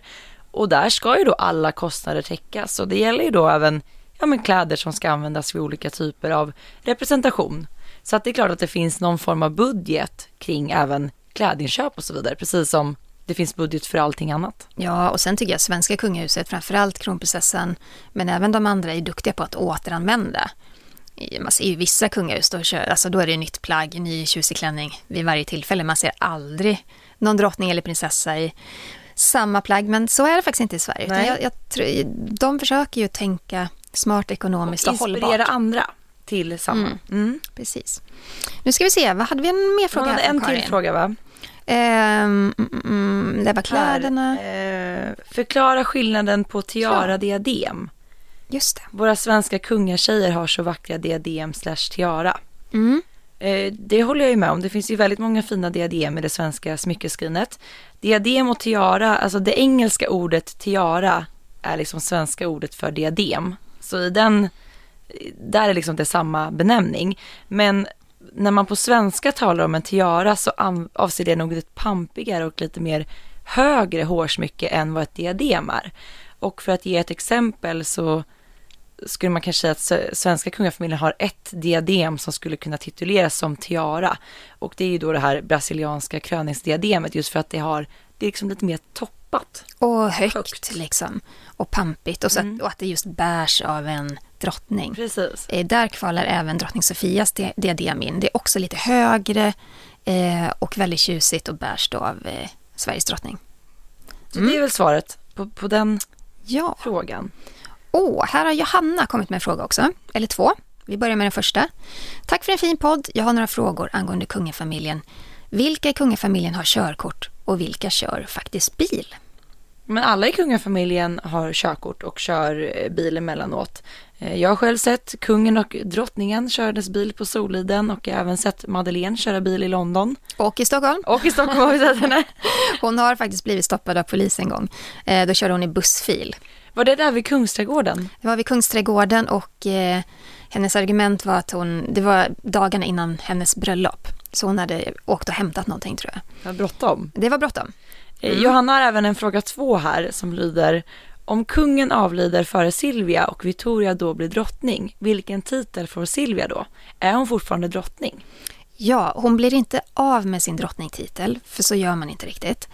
Och där ska ju då alla kostnader täckas och det gäller ju då även ja, men kläder som ska användas vid olika typer av representation. Så att det är klart att det finns någon form av budget kring även klädinköp och så vidare, precis som det finns budget för allting annat. Ja, och sen tycker jag svenska kungahuset, framförallt kronprinsessan, men även de andra är duktiga på att återanvända. I- Man ser ju vissa kungahus, då, kör, alltså då är det nytt plagg, ny tjusig klänning vid varje tillfälle. Man ser aldrig någon drottning eller prinsessa i samma plagg, men så är det faktiskt inte i Sverige. Jag, jag, de försöker ju tänka smart ekonomiskt och, Inspirera hållbart. andra till samma. Mm. Precis. Nu ska vi se, vad hade vi en mer fråga Hon hade en från till Karin? fråga va? Ehm, mm, mm, mm, det var kläderna. Här, eh, förklara skillnaden på tiara-diadem. Just det. Våra svenska kungatjejer har så vackra diadem slash tiara. Mm. Eh, det håller jag ju med om. Det finns ju väldigt många fina diadem i det svenska smyckeskrinet. Diadem och tiara, alltså det engelska ordet tiara är liksom svenska ordet för diadem. Så i den, där är liksom det samma benämning. Men när man på svenska talar om en tiara så avser det nog ett pampigare och lite mer högre hårsmycke än vad ett diadem är. Och för att ge ett exempel så skulle man kanske säga att svenska kungafamiljen har ett diadem som skulle kunna tituleras som tiara. Och det är ju då det här brasilianska kröningsdiademet just för att det har, det är liksom lite mer toppat. Och högt, högt. liksom. Och pampigt och, så mm. att, och att det just bärs av en drottning. Precis. Eh, där kvalar även drottning Sofias diadem in. Det är också lite högre eh, och väldigt tjusigt och bärs då av eh, Sveriges drottning. Så det är väl svaret på, på den ja. frågan. Åh, oh, här har Johanna kommit med en fråga också. Eller två. Vi börjar med den första. Tack för en fin podd. Jag har några frågor angående kungafamiljen. Vilka i kungafamiljen har körkort och vilka kör faktiskt bil? Men alla i kungafamiljen har körkort och kör eh, bil emellanåt. Eh, jag har själv sett kungen och drottningen kördes bil på Soliden och även sett Madeleine köra bil i London. Och i Stockholm. Och i Stockholm har vi sett henne. Hon har faktiskt blivit stoppad av polis en gång. Eh, då körde hon i bussfil. Var det där vid Kungsträdgården? Det var vid Kungsträdgården och eh, hennes argument var att hon, det var dagarna innan hennes bröllop. Så hon hade åkt och hämtat någonting tror jag. Det var bråttom. Det var bråttom. Mm. Johanna har även en fråga två här som lyder om kungen avlider före Silvia och Victoria då blir drottning, vilken titel får Silvia då? Är hon fortfarande drottning? Ja, hon blir inte av med sin drottningtitel, för så gör man inte riktigt.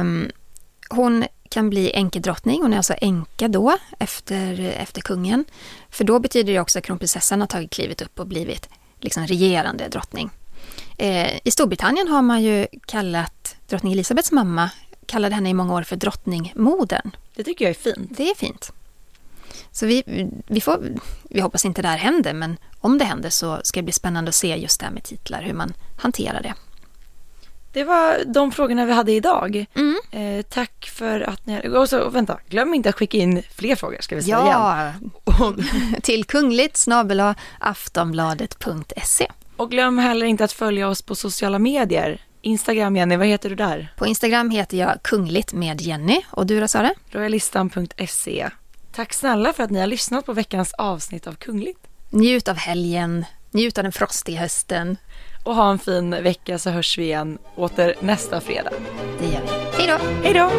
Um, hon kan bli enkedrottning, hon är alltså änka då efter, efter kungen. För då betyder det också att kronprinsessan har tagit klivet upp och blivit liksom regerande drottning. Eh, I Storbritannien har man ju kallat drottning Elisabeths mamma, kallade henne i många år för drottningmodern. Det tycker jag är fint. Det är fint. Så vi, vi, får, vi hoppas inte det här händer, men om det händer så ska det bli spännande att se just det här med titlar, hur man hanterar det. Det var de frågorna vi hade idag. Mm. Eh, tack för att ni... Och så, vänta, glöm inte att skicka in fler frågor ska vi säga ja. igen. till kungligt aftonbladet.se. Och glöm heller inte att följa oss på sociala medier. Instagram, Jenny, vad heter du där? På Instagram heter jag kungligt med Jenny. Och du då, Sara? Royalistan.se. Tack snälla för att ni har lyssnat på veckans avsnitt av Kungligt. Njut av helgen, njut av den frostiga hösten. Och ha en fin vecka så hörs vi igen åter nästa fredag. Det gör vi. Hej då! Hej då!